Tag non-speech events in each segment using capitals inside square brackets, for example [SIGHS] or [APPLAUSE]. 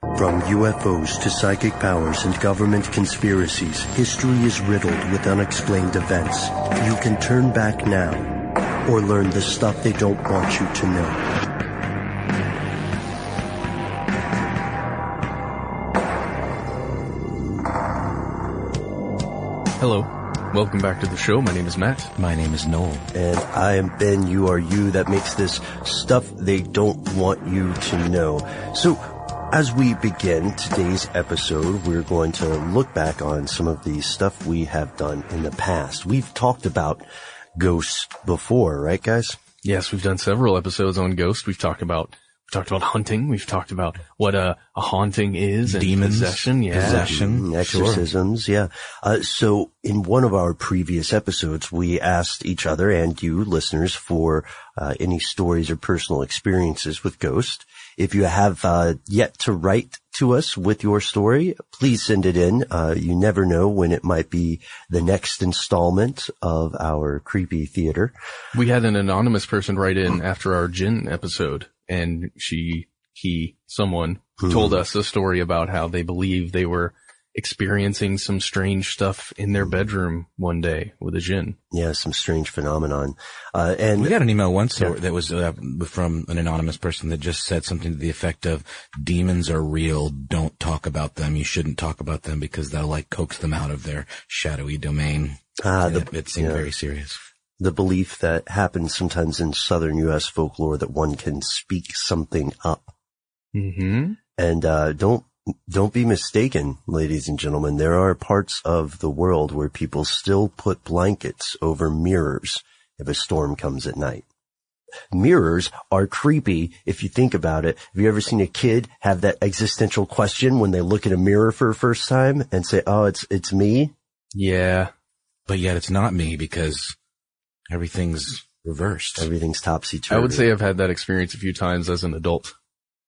From UFOs to psychic powers and government conspiracies, history is riddled with unexplained events. You can turn back now or learn the stuff they don't want you to know. Hello. Welcome back to the show. My name is Matt. My name is Noel. And I am Ben. You are you. That makes this stuff they don't want you to know. So, as we begin today's episode, we're going to look back on some of the stuff we have done in the past. We've talked about ghosts before, right guys? Yes, we've done several episodes on ghosts. We've talked about We've talked about hunting. We've talked about what a, a haunting is and Demons, possession. Yeah. possession, Mm, exorcisms, yeah. Uh, so in one of our previous episodes, we asked each other and you listeners for uh, any stories or personal experiences with ghosts. If you have uh, yet to write to us with your story, please send it in. Uh, you never know when it might be the next installment of our creepy theater. We had an anonymous person write in after our djinn episode and she, he, someone told us a story about how they believe they were experiencing some strange stuff in their bedroom one day with a djinn. Yeah, some strange phenomenon. Uh, and We got an email once that- that was uh, from an anonymous person that just said something to the effect of demons are real. Don't talk about them. You shouldn't talk about them because they'll like coax them out of their shadowy domain. Ah, the- it, it seemed yeah. very serious. the belief that happens sometimes in southern U.S. folklore that one can speak something up. Mm-hmm. And uh, don't don't be mistaken, ladies and gentlemen. There are parts of the world where people still put blankets over mirrors if a storm comes at night. Mirrors are creepy if you think about it. Have you ever seen a kid have that existential question when they look at a mirror for the first time and say, "Oh, it's it's me"? Yeah. But yet it's not me because everything's reversed. Everything's topsy turvy. I would say I've had that experience a few times as an adult.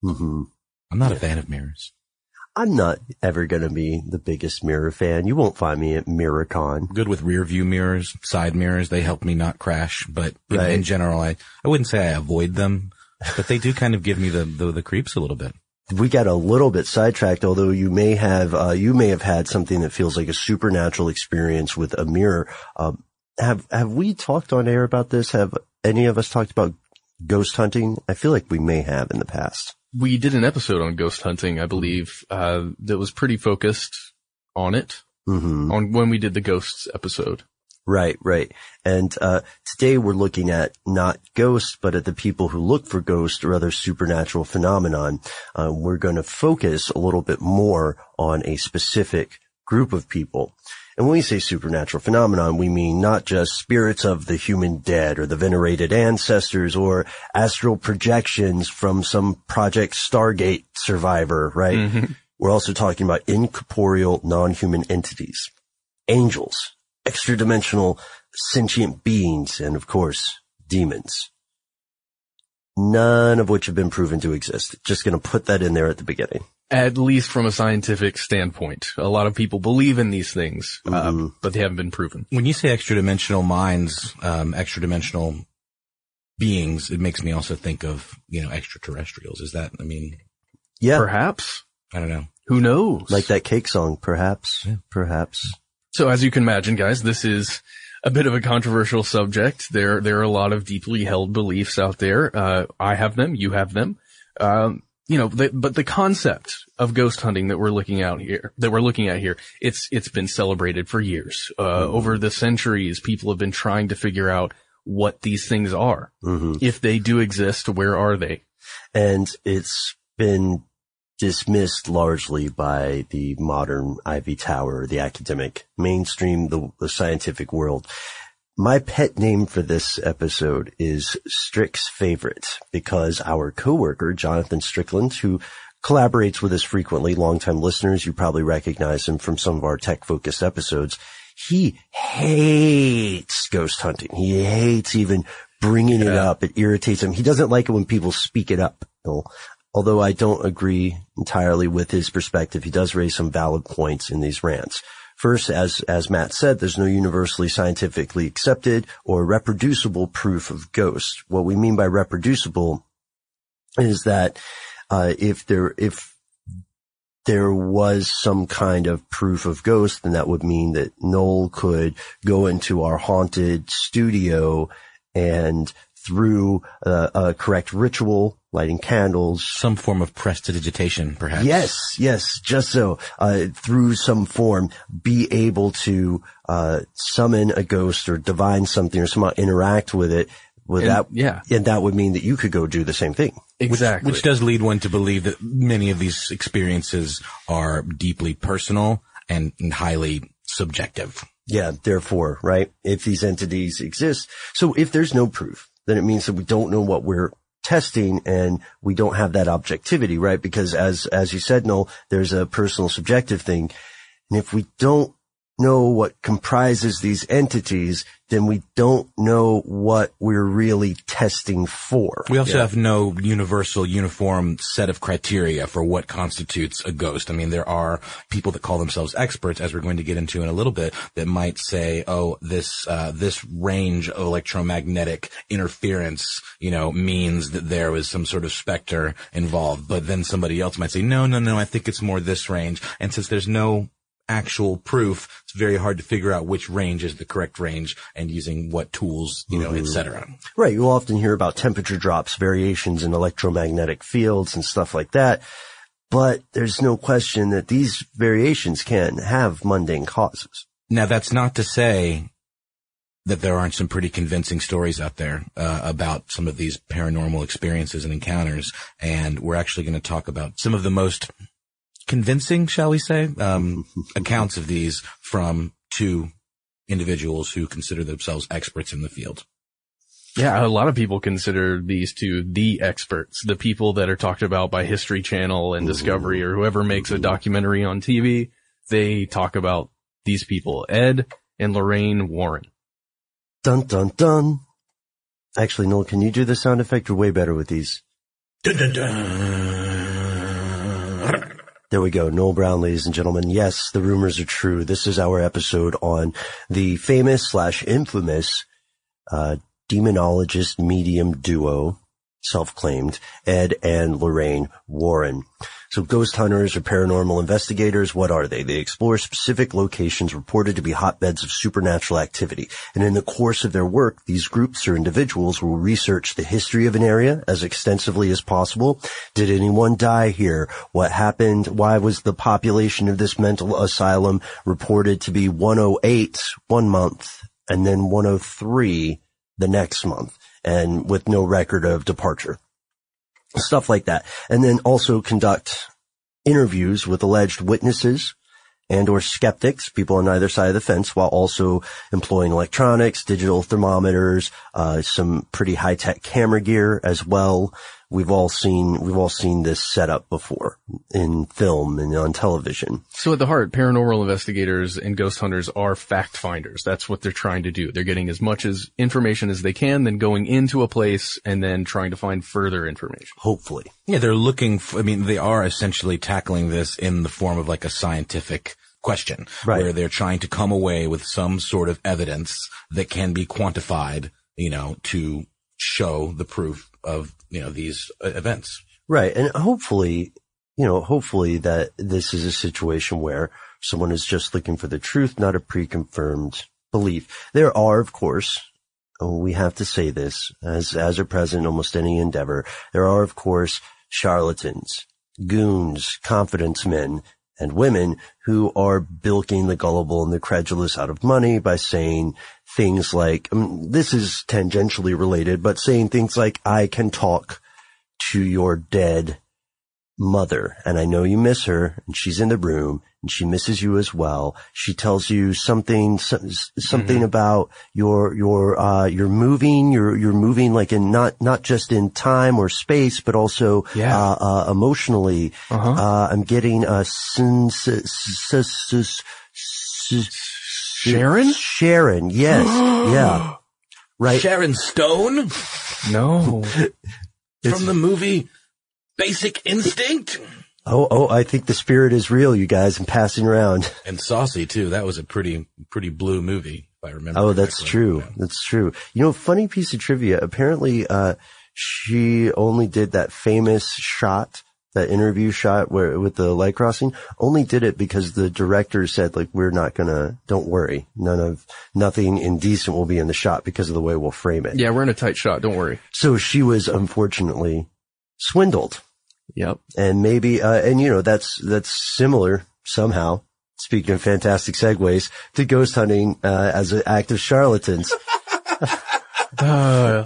hmm I'm not a fan of mirrors. I'm not ever going to be the biggest mirror fan. You won't find me at MirrorCon. Good with rear view mirrors, side mirrors. They help me not crash. But in, Right. in general, I, I wouldn't say I avoid them, but they do kind of give me the, the, the creeps a little bit. We got a little bit sidetracked, although you may have, uh, you may have had something that feels like a supernatural experience with a mirror. Um, have, have we talked on air about this? Have any of us talked about ghost hunting? I feel like we may have in the past. We did an episode on ghost hunting, I believe, uh, that was pretty focused on it. hmm On when we did the ghosts episode. Right, right. And uh, today we're looking at not ghosts, but at the people who look for ghosts or other supernatural phenomenon. Uh, we're going to focus a little bit more on a specific group of people. And when we say supernatural phenomenon, we mean not just spirits of the human dead or the venerated ancestors or astral projections from some Project Stargate survivor, right? Mm-hmm. We're also talking about incorporeal non-human entities, angels, extra dimensional sentient beings, and of course, demons. None of which have been proven to exist. Just going to put that in there at the beginning. At least from a scientific standpoint. A lot of people believe in these things, uh, Mm-hmm. but they haven't been proven. When you say extra dimensional minds, um, extra dimensional beings, it makes me also think of, you know, extraterrestrials. Is that, I mean, Yeah, Perhaps. I don't know. Who knows? like that cake song, perhaps, perhaps. So as you can imagine, guys, this is a bit of a controversial subject. There, there are a lot of deeply held beliefs out there. Uh, I have them. You have them. Um, you know, the, but the concept of ghost hunting that we're looking out here, that we're looking at here, it's, it's been celebrated for years. Uh, over the centuries, people have been trying to figure out what these things are. hmm If they do exist, where are they? and it's been dismissed largely by the modern Ivy Tower, the academic mainstream, the, the scientific world. My pet name for this episode is Strick's favorite because our coworker, Jonathan Strickland, who collaborates with us frequently, longtime listeners, you probably recognize him from some of our tech focused episodes. He hates ghost hunting. He hates even bringing it up. It irritates him. He doesn't like it when people speak it up. Although I don't agree entirely with his perspective, he does raise some valid points in these rants. First, as, as Matt said, there's no universally scientifically accepted or reproducible proof of ghosts. What we mean by reproducible is that, uh, if there, if there was some kind of proof of ghost, then that would mean that Noel could go into our haunted studio and through a, a correct ritual, lighting candles, Some form of prestidigitation, perhaps. Yes, yes, just so, uh, through some form, be able to, uh, summon a ghost or divine something or somehow interact with it. With And- that, yeah. and that would mean that you could go do the same thing. Exactly. Which does lead one to believe that many of these experiences are deeply personal and, and highly subjective. Yeah, therefore, right? If these entities exist. So if there's no proof, then it means that we don't know what we're testing and we don't have that objectivity, right? Because as, as you said, Noel, there's a personal subjective thing. And if we don't know what comprises these entities, then we don't know what we're really testing for. We also have no universal, uniform set of criteria for what constitutes a ghost. I mean, there are people that call themselves experts, as we're going to get into in a little bit, that might say, "Oh, this uh, this range of electromagnetic interference, you know, means that there was some sort of specter involved." But then somebody else might say, "No, no, no, I think it's more this range." And since there's no actual proof, it's very hard to figure out which range is the correct range and using what tools, you know, et cetera. Right. You'll often hear about temperature drops, variations in electromagnetic fields and stuff like that. But there's no question that these variations can have mundane causes. Now that's not to say that there aren't some pretty convincing stories out there uh, about some of these paranormal experiences and encounters, and we're actually going to talk about some of the most convincing, shall we say, um, accounts of these from two individuals who consider themselves experts in the field. Yeah, a lot of people consider these two the experts, the people that are talked about by History Channel and Discovery or whoever makes a documentary on TV. They talk about these people, Ed and Lorraine Warren. Dun dun dun. Actually, Noel, can you do the sound effect? You're way better with these. There we go. Noel Brown, ladies and gentlemen. Yes, the rumors are true. This is our episode on the famous slash infamous, uh, demonologist medium duo, self-claimed, Ed and Lorraine Warren. So ghost hunters or paranormal investigators, what are they? They explore specific locations reported to be hotbeds of supernatural activity. And in the course of their work, these groups or individuals will research the history of an area as extensively as possible. Did anyone die here? What happened? Why was the population of this mental asylum reported to be 108 one month and then 103 the next month and with no record of departure? Stuff like that. And then also conduct interviews with alleged witnesses and or skeptics, people on either side of the fence, while also employing electronics, digital thermometers, uh, some pretty high tech camera gear as well. We've all seen we've all seen this setup before in film and on television. So at the heart, paranormal investigators and ghost hunters are fact finders. That's what they're trying to do. They're getting as much as information as they can, then going into a place and then trying to find further information. Hopefully, Yeah, they're looking for, I mean, they are essentially tackling this in the form of like a scientific question. Right. Where they're trying to come away with some sort of evidence that can be quantified, you know, to show the proof of, you know, these uh, events. right? And hopefully, you know, hopefully that this is a situation where someone is just looking for the truth, not a pre-confirmed belief. There are, of course, oh, we have to say this as as are present almost any endeavor. There are, of course, charlatans, goons, confidence men, and women who are bilking the gullible and the credulous out of money by saying things like, um, this is tangentially related, but saying things like, I can talk to your dead mother and I know you miss her and she's in the room and she misses you as well. She tells you something, so- something about your, your, uh, you're moving, you're, you're moving like in not, not just in time or space, but also, Yeah. uh, uh, emotionally. Uh-huh. Uh, I'm getting a sin, s- s- s- s- s- Sharon? Sharon, yes. [GASPS] yeah. Right. Sharon Stone No. [LAUGHS] from the movie Basic Instinct Oh, oh, I think the spirit is real, you guys. I'm passing around. [LAUGHS] and Saucy too. That was a pretty, pretty blue movie, if I remember. Oh, that's true. Yeah. That's true. You know, funny piece of trivia. Apparently, uh, she only did that famous shot, that interview shot where with the light crossing, only did it because the director said, like, we're not gonna, don't worry. None of, nothing indecent will be in the shot because of the way we'll frame it. Yeah, we're in a tight shot. Don't worry. So she was unfortunately swindled. Yep. And maybe, uh, and you know, that's, that's similar somehow. Speaking of fantastic segues to ghost hunting, uh, as an act of charlatans. [LAUGHS] Uh,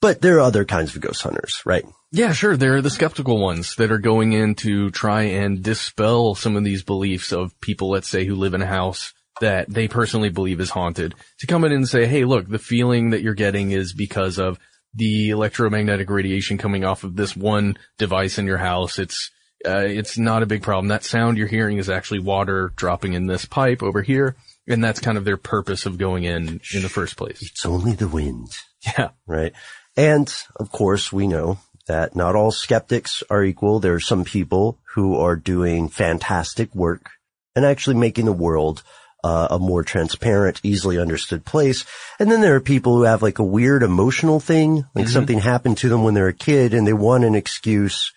But there are other kinds of ghost hunters, right? yeah, sure. There are the skeptical ones that are going in to try and dispel some of these beliefs of people, let's say, who live in a house that they personally believe is haunted to come in and say, Hey, look, the feeling that you're getting is because of the electromagnetic radiation coming off of this one device in your house. It's, uh, it's not a big problem. That sound you're hearing is actually water dropping in this pipe over here. And that's kind of their purpose of going in in the first place. It's only the wind, Yeah. right? And of course, we know that not all skeptics are equal. There are some people who are doing fantastic work and actually making the world uh, a more transparent, easily understood place. And then there are people who have like a weird emotional thing, like something happened to them when they're a kid and they want an excuse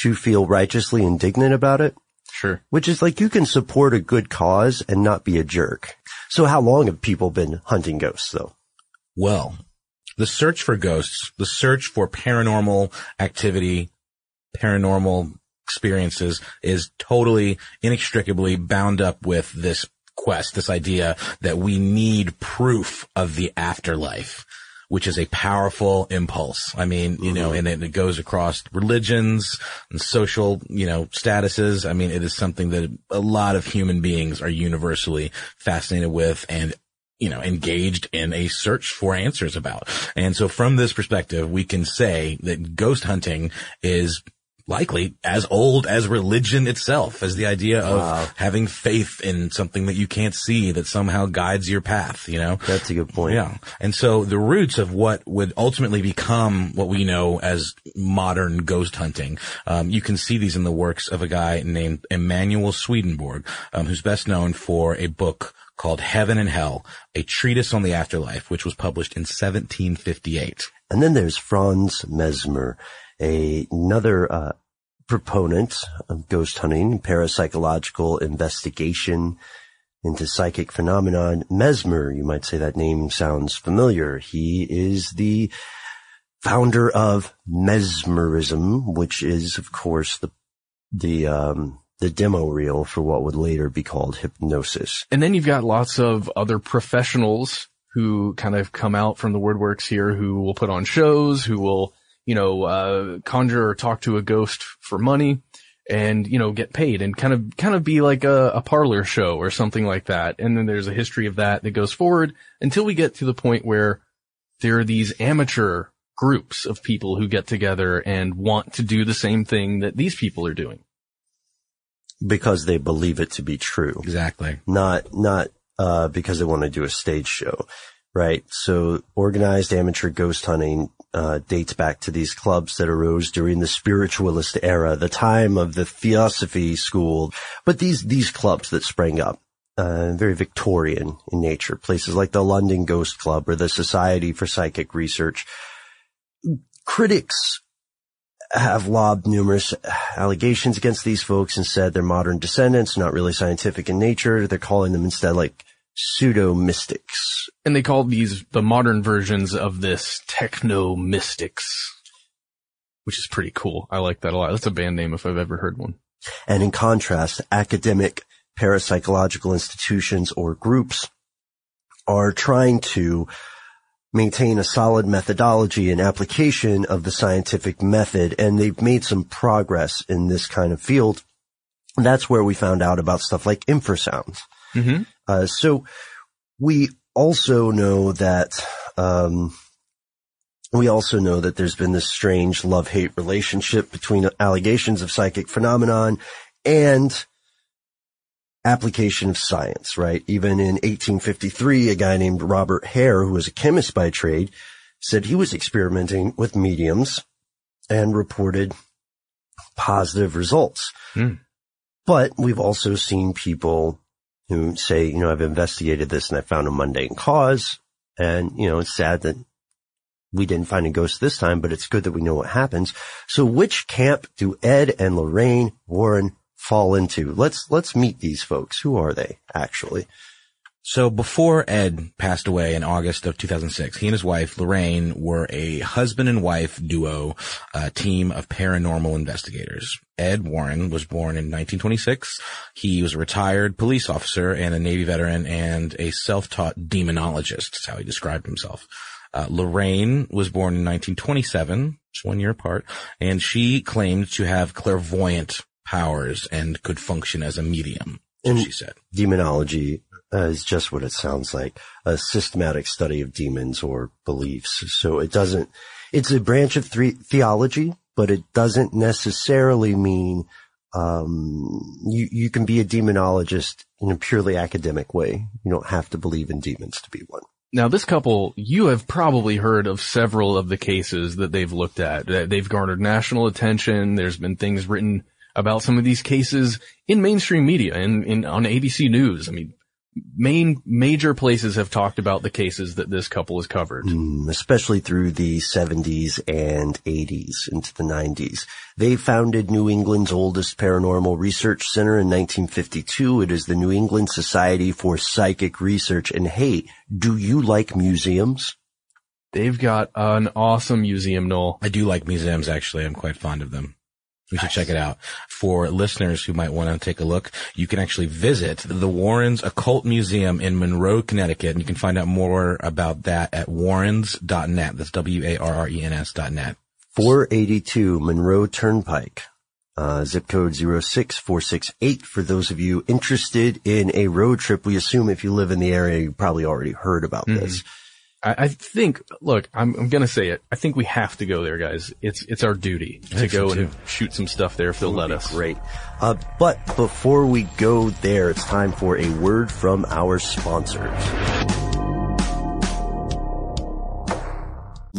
to feel righteously indignant about it. Sure. Which is like you can support a good cause and not be a jerk. So how long have people been hunting ghosts though? Well, the search for ghosts, the search for paranormal activity, paranormal experiences is totally inextricably bound up with this quest, this idea that we need proof of the afterlife. Which is a powerful impulse. I mean, you know, mm-hmm. and it, it goes across religions and social, you know, statuses. I mean, it is something that a lot of human beings are universally fascinated with and you know, engaged in a search for answers about. And so from this perspective, we can say that ghost hunting is likely as old as religion itself, as the idea of having faith in something that you can't see that somehow guides your path, you know? That's a good point. Yeah. And so the roots of what would ultimately become what we know as modern ghost hunting, um, you can see these in the works of a guy named Emanuel Swedenborg, um, who's best known for a book called Heaven and Hell, a treatise on the afterlife, which was published in 1758. And then there's Franz Mesmer, a, another uh, proponent of ghost hunting, parapsychological investigation into psychic phenomenon. Mesmer, you might say that name sounds familiar. He is the founder of mesmerism, which is, of course, the the um, the demo reel for what would later be called hypnosis. And then you've got lots of other professionals who kind of come out from the woodworks here who will put on shows, who will, you know, uh, conjure or talk to a ghost for money and, you know, get paid and kind of, kind of be like a, a parlor show or something like that. And then there's a history of that that goes forward until we get to the point where there are these amateur groups of people who get together and want to do the same thing that these people are doing because they believe it to be true. Exactly. Not, not, uh, because they want to do a stage show, right? So organized amateur ghost hunting, uh, dates back to these clubs that arose during the spiritualist era, the time of the theosophy school. But these, these clubs that sprang up, uh, very Victorian in nature, places like the London Ghost Club or the Society for Psychic Research. Critics have lobbed numerous allegations against these folks and said they're modern descendants, not really scientific in nature. They're calling them instead like pseudo mystics. And they call these the modern versions of this techno mystics, which is pretty cool. I like that a lot. That's a band name if I've ever heard one. And in contrast, academic parapsychological institutions or groups are trying to maintain a solid methodology and application of the scientific method. And they've made some progress in this kind of field. And that's where we found out about stuff like infrasounds. Mm-hmm. Uh, so we also know that, um, we also know that there's been this strange love-hate relationship between allegations of psychic phenomenon and application of science, right? Even in 1853, a guy named Robert Hare, who was a chemist by trade, said he was experimenting with mediums and reported positive results. Mm. But we've also seen people who say, you know, I've investigated this and I found a mundane cause. And, you know, it's sad that we didn't find a ghost this time, but it's good that we know what happens. So which camp do Ed and Lorraine Warren fall into? Let's, let's meet these folks. Who are they actually? So before Ed passed away in August of 2006, he and his wife Lorraine were a husband and wife duo, a team of paranormal investigators. Ed Warren was born in 1926. He was a retired police officer and a Navy veteran and a self-taught demonologist. That's how he described himself. Uh, Lorraine was born in 1927, just one year apart, and she claimed to have clairvoyant powers and could function as a medium. And she said. Demonology uh, is just what it sounds like, a systematic study of demons or beliefs. So it doesn't, it's a branch of thre- theology, but it doesn't necessarily mean, um, you, you can be a demonologist in a purely academic way. You don't have to believe in demons to be one. Now, this couple, you have probably heard of several of the cases that they've looked at. They've garnered national attention. There's been things written about some of these cases in mainstream media and in, on ABC News. I mean, main major places have talked about the cases that this couple has covered. Mm, especially through the 70s and 80s into the 90s. They founded New England's oldest paranormal research center in 1952. It is the New England Society for Psychic Research. And hey, do you like museums? They've got an awesome museum, Noel. I do like museums, actually. I'm quite fond of them. We should check it out. For listeners who might want to take a look, you can actually visit the Warrens Occult Museum in Monroe, Connecticut, and you can find out more about that at warrens.net. That's W-A-R-R-E-N-S dot net. 482 Monroe Turnpike. Uh, zip code 06468 for those of you interested in a road trip. We assume if you live in the area, you probably already heard about Mhm. this. I, I think, look, I'm, I'm gonna say it. I think we have to go there, guys. It's, it's our duty to go and shoot some stuff there if they'll let us. Great. Uh, but before we go there, it's time for a word from our sponsors.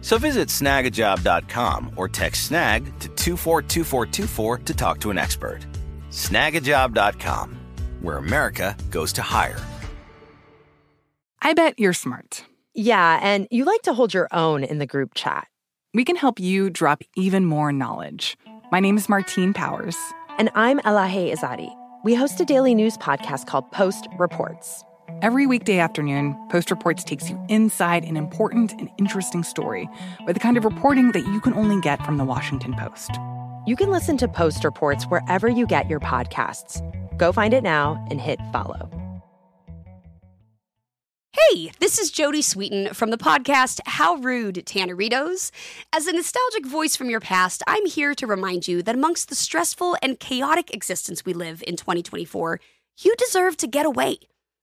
So visit snagajob.com or text snag to 242424 to talk to an expert. Snagajob.com, where America goes to hire. I bet you're smart. Yeah, and you like to hold your own in the group chat. We can help you drop even more knowledge. My name is Martine Powers. And I'm Elahe Izadi. We host a daily news podcast called Post Reports. Every weekday afternoon, Post Reports takes you inside an important and interesting story with the kind of reporting that you can only get from the Washington Post. You can listen to Post Reports wherever you get your podcasts. Go find it now and hit follow. Hey, this is Jodie Sweetin from the podcast How Rude Tanneritos. As a nostalgic voice from your past, I'm here to remind you that amongst the stressful and chaotic existence we live in 2024, you deserve to get away.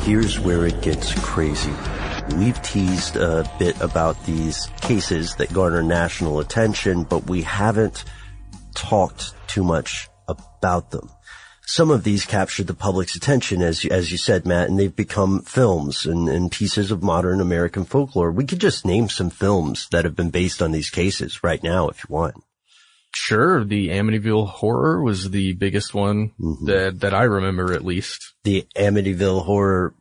Here's where it gets crazy. We've teased a bit about these cases that garner national attention, but we haven't talked too much about them. Some of these captured the public's attention, as you, as you said, Matt, and they've become films and, and pieces of modern American folklore. We could just name some films that have been based on these cases right now, if you want. Sure, the Amityville Horror was the biggest one Mm-hmm. that that I remember at least. The Amityville Horror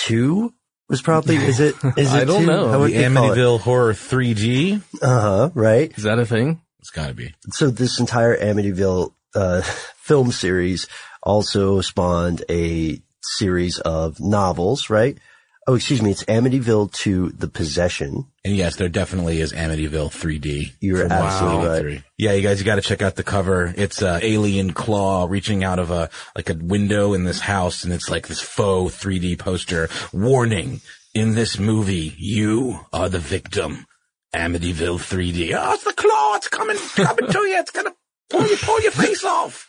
2 was probably, is it, [LAUGHS] is it I don't two? know. How The they call it? Amityville Horror 3G. Uh-huh, right? Is that a thing? It's gotta be. So this entire Amityville uh, [LAUGHS] film series also spawned a series of novels, right? Oh, excuse me, it's Amityville II The Possession. And yes, there definitely is Amityville 3D. You're absolutely 1983. right. Yeah, you guys, you got to check out the cover. It's a alien claw reaching out of a like a window in this house, and it's like this faux 3D poster. Warning: In this movie, you are the victim. Amityville 3D. Oh, it's the claw. It's coming, coming to you. It's gonna pull you, pull your face off.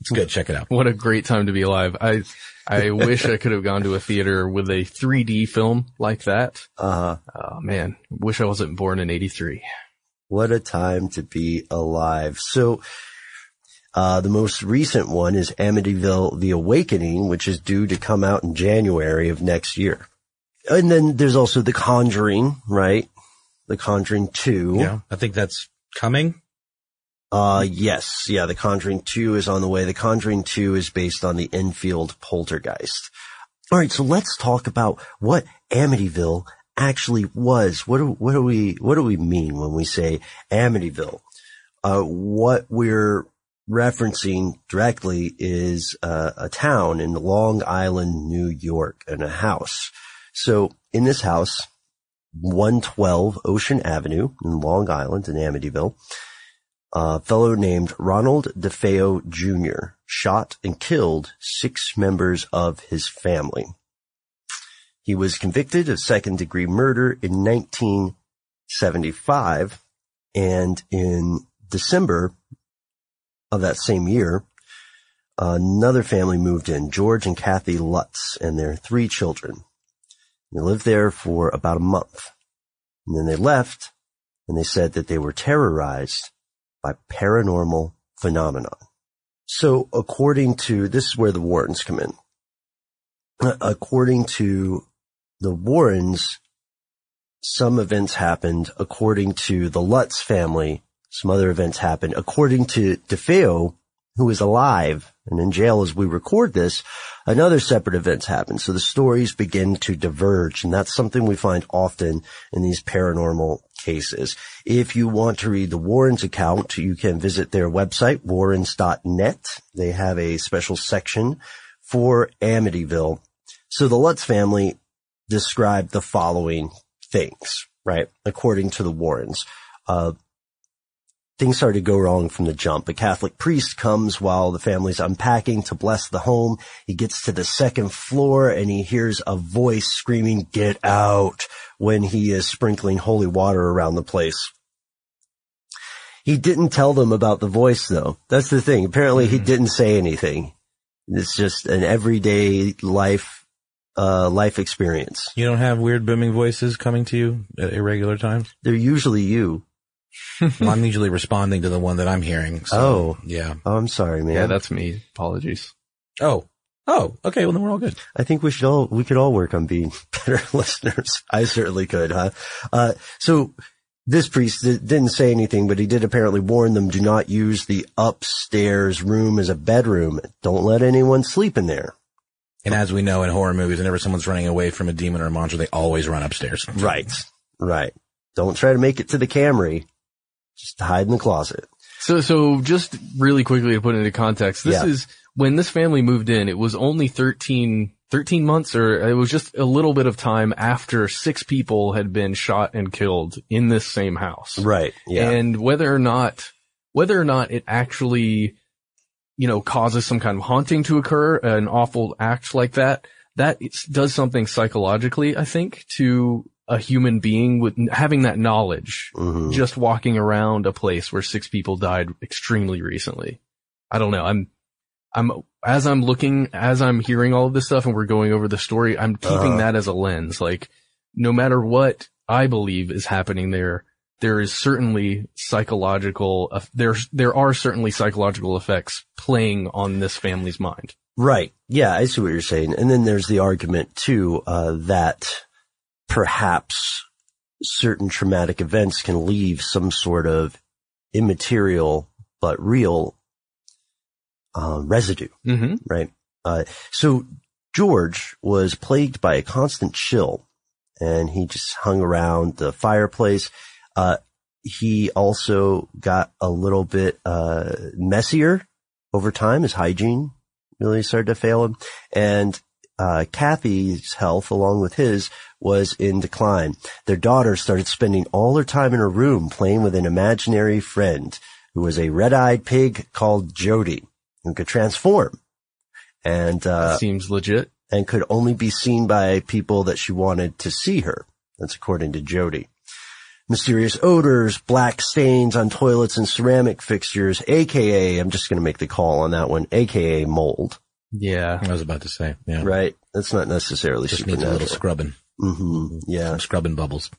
It's good. Check it out. What a great time to be alive. I I wish I could have gone to a theater with a 3D film like that. Uh, huh. Oh man, wish I wasn't born in 83. what a time to be alive. So, uh, the most recent one is Amityville The Awakening, which is due to come out in January of next year. And then there's also The Conjuring, right? The Conjuring 2. Yeah, I think that's coming. Uh, yes. Yeah, The Conjuring 2 is on the way. The Conjuring 2 is based on the Enfield poltergeist. All right, so let's talk about what Amityville actually was. What do, what do we, what do we mean when we say Amityville? Uh, what we're referencing directly is uh, a town in Long Island, New York, and a house. So in this house, 112 Ocean Avenue in Long Island in Amityville, a fellow named Ronald DeFeo Jr. shot and killed six members of his family. He was convicted of second degree murder in 1975 and in December of that same year, another family moved in, George and Kathy Lutz and their three children. They lived there for about a month. And then they left and they said that they were terrorized by paranormal phenomenon. So according to, this is where the Warrens come in. According to the Warrens, some events happened. According to the Lutz family, some other events happened. According to DeFeo, who is alive and in jail as we record this, another separate events happen. So the stories begin to diverge and that's something we find often in these paranormal cases. If you want to read the Warrens account, you can visit their website, warrens.net. They have a special section for Amityville. So the Lutz family described the following things, right? According to the Warrens. Uh, things started to go wrong from the jump. A Catholic priest comes while the family's unpacking to bless the home. He gets to the second floor and he hears a voice screaming, get out when he is sprinkling holy water around the place. He didn't tell them about the voice though. That's the thing. Apparently he didn't say anything. It's just an everyday life, uh, life experience. You don't have weird booming voices coming to you at irregular times? They're usually you. Well, I'm usually responding to the one that I'm hearing. So, oh, yeah. Oh, I'm sorry, man. Yeah, that's me. Apologies. Oh, oh, okay. Well, then we're all good. I think we should all, we could all work on being [LAUGHS] better listeners. I certainly could, huh? Uh, so this priest didn't say anything, but he did apparently warn them, do not use the upstairs room as a bedroom. Don't let anyone sleep in there. And as we know in horror movies, whenever someone's running away from a demon or a monster, they always run upstairs. Right. Right. Don't try to make it to the Camry. Just hide in the closet. So, so just really quickly to put it into context, this Yeah. is when this family moved in, it was only 13, 13 months or it was just a little bit of time after six people had been shot and killed in this same house. Right. Yeah. And whether or not, whether or not it actually, you know, causes some kind of haunting to occur, an awful act like that, that does something psychologically, I think, to a human being with having that knowledge, Mhm. just walking around a place where six people died extremely recently. I don't know. I'm, I'm, as I'm looking, as I'm hearing all of this stuff and we're going over the story, I'm keeping Uh-huh. that as a lens. Like, no matter what I believe is happening there, there is certainly psychological, uh, there's, there are certainly psychological effects playing on this family's mind. Right. Yeah, I see what you're saying. And then there's the argument too, uh, that perhaps certain traumatic events can leave some sort of immaterial but real, uh, residue. Mm-hmm. Right. Uh, so George was plagued by a constant chill and he just hung around the fireplace. Uh, he also got a little bit, uh, messier over time. His hygiene really started to fail him. And, uh, Kathy's health along with his was in decline. Their daughter started spending all her time in her room playing with an imaginary friend who was a red-eyed pig called Jody who could transform and, uh, Seems legit. and could only be seen by people that she wanted to see her. That's according to Jody. Mysterious odors, black stains on toilets and ceramic fixtures, aka, I'm just going to make the call on that one, aka mold, Yeah. I was about to say, yeah. right? That's not necessarily Just needs a little scrubbing. Hmm Yeah. Scrubbing bubbles.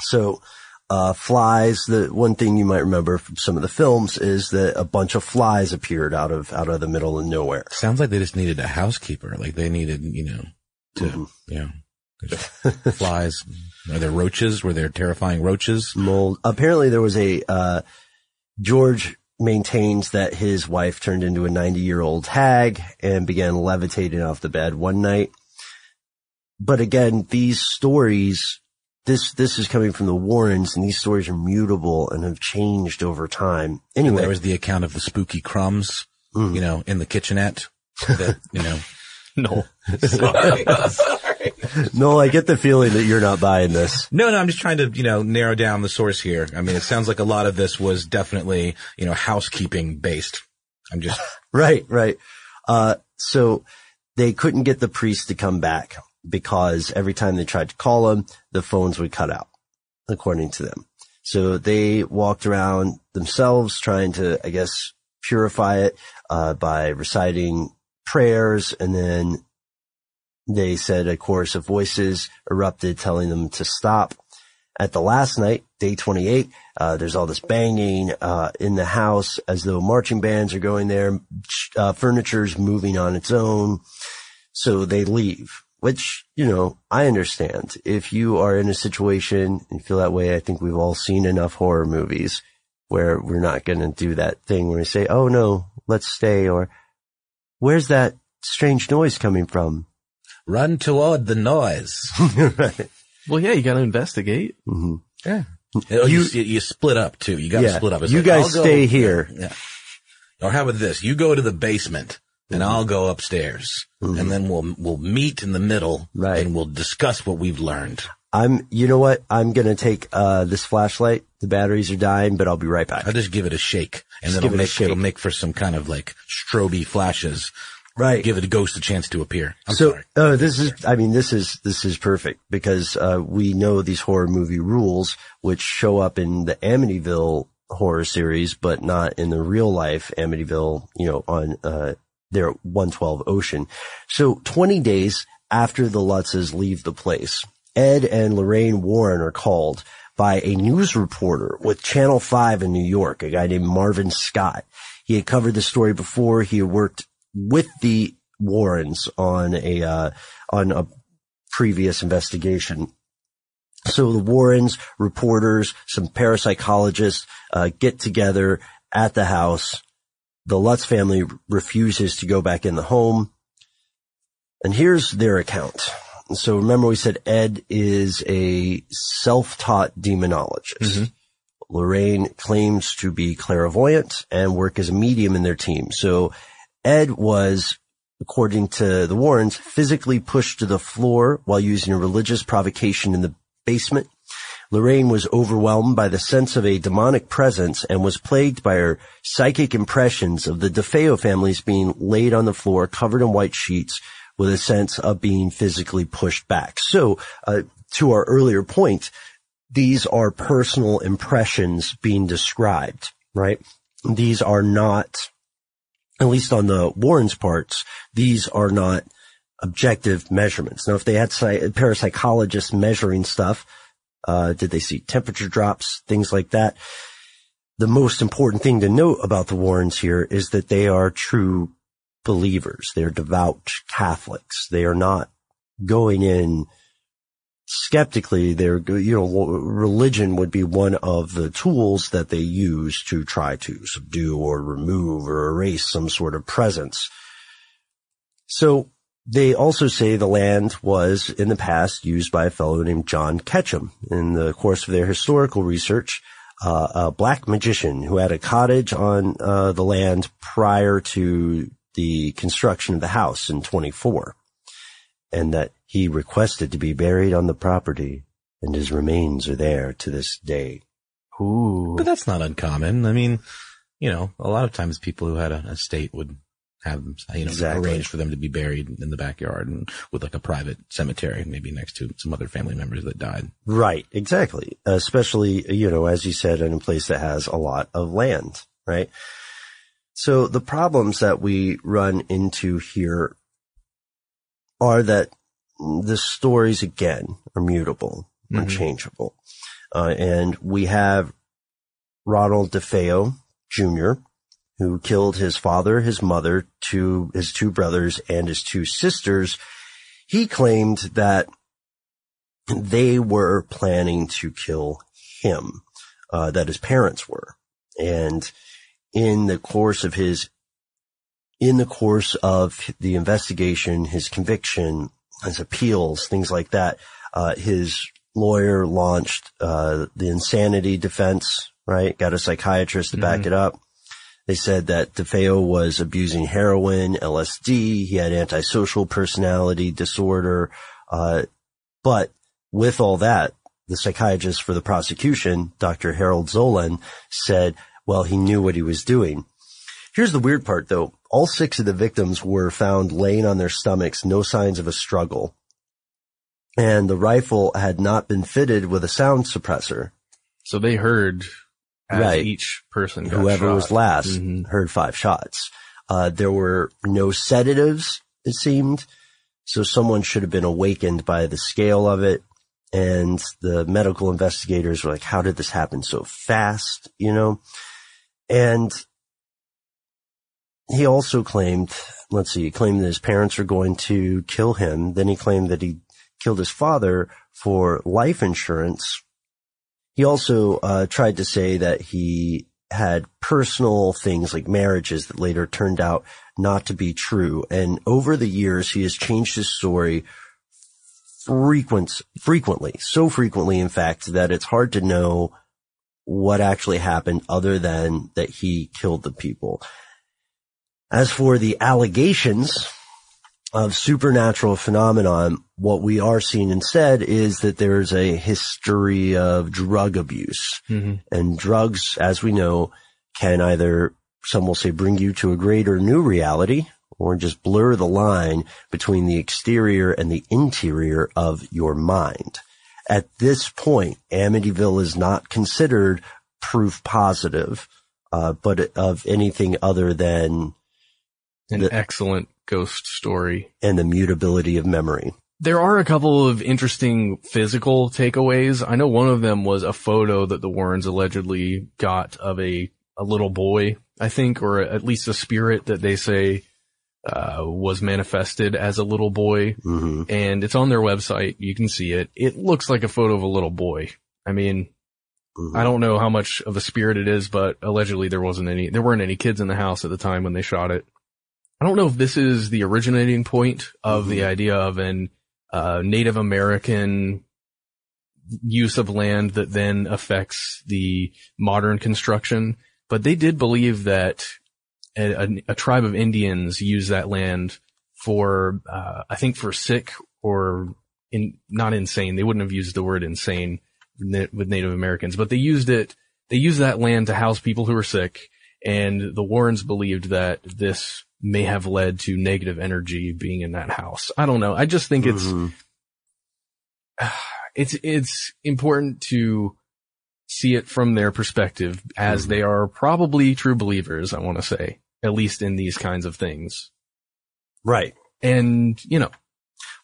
So, uh, flies, the one thing you might remember from some of the films is that a bunch of flies appeared out of, out of the middle of nowhere. Sounds like they just needed a housekeeper. Like they needed, you know, to, Mm-hmm. yeah. [LAUGHS] Flies. Are there roaches? Were there terrifying roaches? mold. Apparently there was a, uh, George maintains that his wife turned into a 90 year old hag and began levitating off the bed one night. But again, these stories, this, this is coming from the Warrens and these stories are mutable and have changed over time. And Anyway, there was the account of the spooky crumbs, Mm. you know, in the kitchenette that, [LAUGHS] you know, No. [LAUGHS] [LAUGHS] sorry. no, I get the feeling that you're not buying this. No, no, I'm just trying to, you know, narrow down the source here. I mean, it sounds like a lot of this was definitely, you know, housekeeping based. I'm just. right, right. Uh, so they couldn't get the priest to come back because every time they tried to call him, the phones would cut out, according to them. So they walked around themselves trying to, I guess, purify it, uh, by reciting prayers and then they said a chorus of voices erupted telling them to stop. At the last night, day 28, uh, there's all this banging, uh, in the house as though marching bands are going there. Uh, furniture's moving on its own. So they leave, which, you know, I understand. If you are in a situation and feel that way, I think we've all seen enough horror movies where we're not going to do that thing where we say, Oh no, let's stay or where's that strange noise coming from? Run toward the noise. [LAUGHS] right. Well, yeah, you got to investigate. Mm-hmm. Yeah. Oh, you, you, you split up too. You got to Yeah. split up. It's You like, guys I'll go- stay here. Yeah. Or how about this? You go to the basement and I'll go upstairs and then we'll, we'll meet in the middle Right. and we'll discuss what we've learned. I'm, you know what? I'm going to take, uh, this flashlight. The batteries are dying, but I'll be right back. I'll just give it a shake and Just then it'll it make, shake. it'll make for some kind of like stroby flashes. Right. Give it a ghost a chance to appear. I'm so, sorry. oh, this is, I mean, this is, this is perfect because, uh, we know these horror movie rules, which show up in the Amityville horror series, but not in the real life Amityville, you know, on, uh, their 112 Ocean. So 20 days after the Lutzes leave the place, Ed and Lorraine Warren are called by a news reporter with Channel 5 in New York, a guy named Marvin Scott. He had covered the story before. He had worked with the Warrens on a, uh, on a previous investigation. So the Warrens, reporters, some parapsychologists, uh, get together at the house. The Lutz family refuses to go back in the home. And here's their account. So remember we said Ed is a self-taught demonologist. Mm-hmm. Lorraine claims to be clairvoyant and work as a medium in their team. So Ed was, according to the Warrens, physically pushed to the floor while using a religious provocation in the basement. Lorraine was overwhelmed by the sense of a demonic presence and was plagued by her psychic impressions of the DeFeo families being laid on the floor covered in white sheets with a sense of being physically pushed back. So, uh, to our earlier point, these are personal impressions being described, right? These are not, at least on the Warren's parts, these are not objective measurements. Now, if they had psy- parapsychologists measuring stuff, uh, did they see temperature drops, things like that? The most important thing to note about the Warrens here is that they are true believers. They're devout Catholics. They are not going in skeptically. They're, you know, religion would be one of the tools that they use to try to subdue or remove or erase some sort of presence. So they also say the land was in the past used by a fellow named John Ketchum. In the course of their historical research, uh, a black magician who had a cottage on uh, the land prior to the construction of the house in 24, and that he requested to be buried on the property, and his remains are there to this day. Ooh. But that's not uncommon. I mean, you know, a lot of times people who had an estate would have them, you know, Exactly. arrange for them to be buried in the backyard and with like a private cemetery, maybe next to some other family members that died. Right, exactly. Especially, you know, as you said, in a place that has a lot of land, right? So the problems that we run into here are that the stories again are mutable, are Mhm. changeable. Uh, and we have Ronald DeFeo Jr., who killed his father, his mother, two, his two brothers, and his two sisters. He claimed that they were planning to kill him, uh, that his parents were. And in the course of his, in the course of the investigation, his conviction, his appeals, things like that, uh, his lawyer launched, uh, the insanity defense, right? Got a psychiatrist to back it up. They said that DeFeo was abusing heroin, LSD. He had antisocial personality disorder. Uh, But with all that, the psychiatrist for the prosecution, Dr. Harold Zolan, said, well, he knew what he was doing. Here's the weird part though. All six of the victims were found laying on their stomachs, no signs of a struggle. And the rifle had not been fitted with a sound suppressor. So they heard as Right. each person got Whoever shot. was last Mhm. heard five shots. Uh, there were no sedatives, it seemed. So someone should have been awakened by the scale of it. And the medical investigators were like, how did this happen so fast? You know? And he also claimed, let's see, he claimed that his parents were going to kill him. Then he claimed that he killed his father for life insurance. He also uh, tried to say that he had personal things like marriages that later turned out not to be true. And over the years, he has changed his story frequent, frequently, so frequently, in fact, that it's hard to know what actually happened other than that he killed the people. As for the allegations of supernatural phenomenon, what we are seeing instead is that there's a history of drug abuse. Mhm. And drugs, as we know, can either, some will say, bring you to a greater new reality or just blur the line between the exterior and the interior of your mind. At this point, Amityville is not considered proof positive, uh, but of anything other than An the- excellent ghost story. and the mutability of memory. There are a couple of interesting physical takeaways. I know one of them was a photo that the Warrens allegedly got of a, a little boy, I think, or at least a spirit that they say, uh, was manifested as a little boy. hmm And it's on their website. You can see it. It looks like a photo of a little boy. I mean, Mm-hmm. I don't know how much of a spirit it is, but allegedly there wasn't any, there weren't any kids in the house at the time when they shot it. I don't know if this is the originating point of the idea of an uh, Native American use of land that then affects the modern construction, but they did believe that a, a, a tribe of Indians used that land for, uh, I think for sick or in, not insane. They wouldn't have used the word insane with Native Americans, but they used it, they used that land to house people who were sick. And the Warrens believed that this may have led to negative energy being in that house. I don't know. I just think it's, Mhm. [SIGHS] it's, it's important to see it from their perspective as they are probably true believers, I want to say, at least in these kinds of things. Right. And, you know,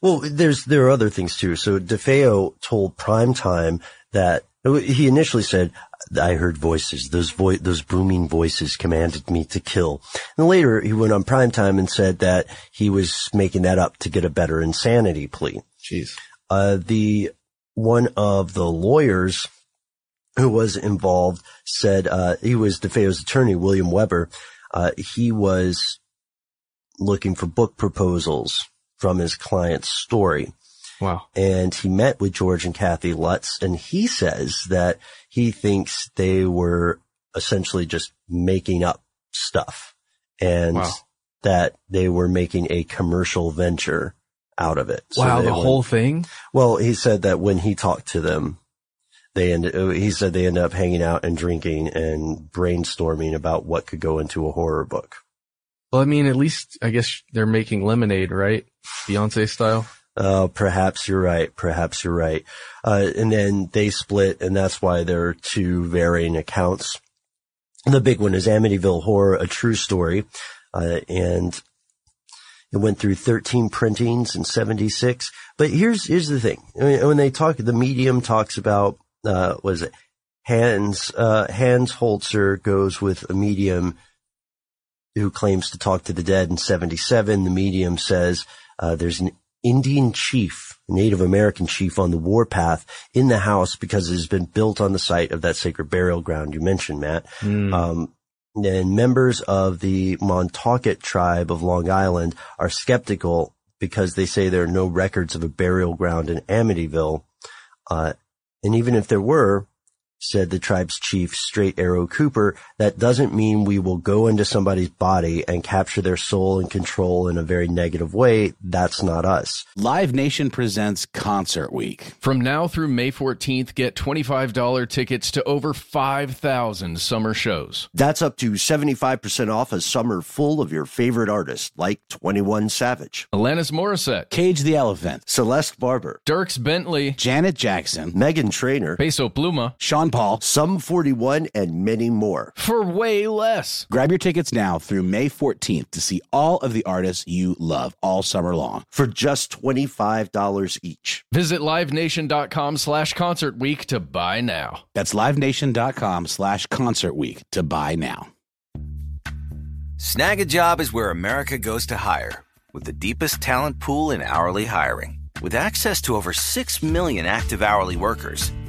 Well, there's, there are other things too. So DeFeo told Primetime that he initially said, I heard voices. Those vo- those booming voices commanded me to kill. And later he went on Primetime and said that he was making that up to get a better insanity plea. jeez. Uh, the one of the lawyers who was involved said, uh, he was DeFeo's attorney, William Weber. Uh, he was looking for book proposals from his client's story. Wow. And he met with George and Kathy Lutz and he says that he thinks they were essentially just making up stuff and Wow. that they were making a commercial venture out of it. So wow. The were- whole thing. well, he said that when he talked to them, they ended, he said they ended up hanging out and drinking and brainstorming about what could go into a horror book. Well, I mean, at least I guess they're making lemonade, right? Beyonce style. Uh, perhaps you're right. Perhaps you're right. Uh, and then they split and that's why there are two varying accounts. The big one is Amityville Horror, a true story. Uh, and it went through 13 printings in 76. But here's, here's the thing. I mean, when they talk, the medium talks about, uh, was it Hans, uh, Hans Holzer goes with a medium who claims to talk to the dead in 77. The medium says, uh, there's an Indian chief, Native American chief on the warpath in the house because it has been built on the site of that sacred burial ground you mentioned, Matt. Um, and members of the Montaukett tribe of Long Island are skeptical because they say there are no records of a burial ground in Amityville. Uh, and even if there were, said the tribe's chief, Straight Arrow Cooper, that doesn't mean we will go into somebody's body and capture their soul and control in a very negative way. That's not us. Live Nation presents Concert Week. From now through May 14th, get $25 tickets to over 5,000 summer shows. That's up to 75% off a summer full of your favorite artists like 21 Savage, Alanis Morissette, Cage the Elephant, Celeste Barber, Dierks Bentley, Janet Jackson, Meghan Trainor, Peso Pluma, Sean Paul, Sum 41, and many more. For way less. Grab your tickets now through May 14th to see all of the artists you love all summer long. For just $25 each. Visit livenation.com slash concert week to buy now. That's livenation.com slash concert week to buy now. Snagajob is where America goes to hire, with the deepest talent pool in hourly hiring. With access to over 6 million active hourly workers,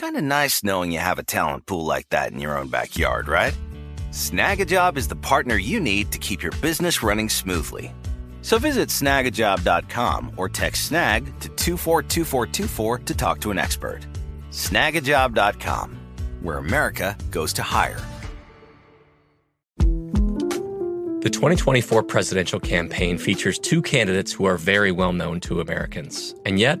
Kind of nice knowing you have a talent pool like that in your own backyard, right? Snagajob is the partner you need to keep your business running smoothly. So visit snagajob.com or text snag to 242424 to talk to an expert. Snagajob.com, where America goes to hire. The 2024 presidential campaign features two candidates who are very well known to Americans. And yet,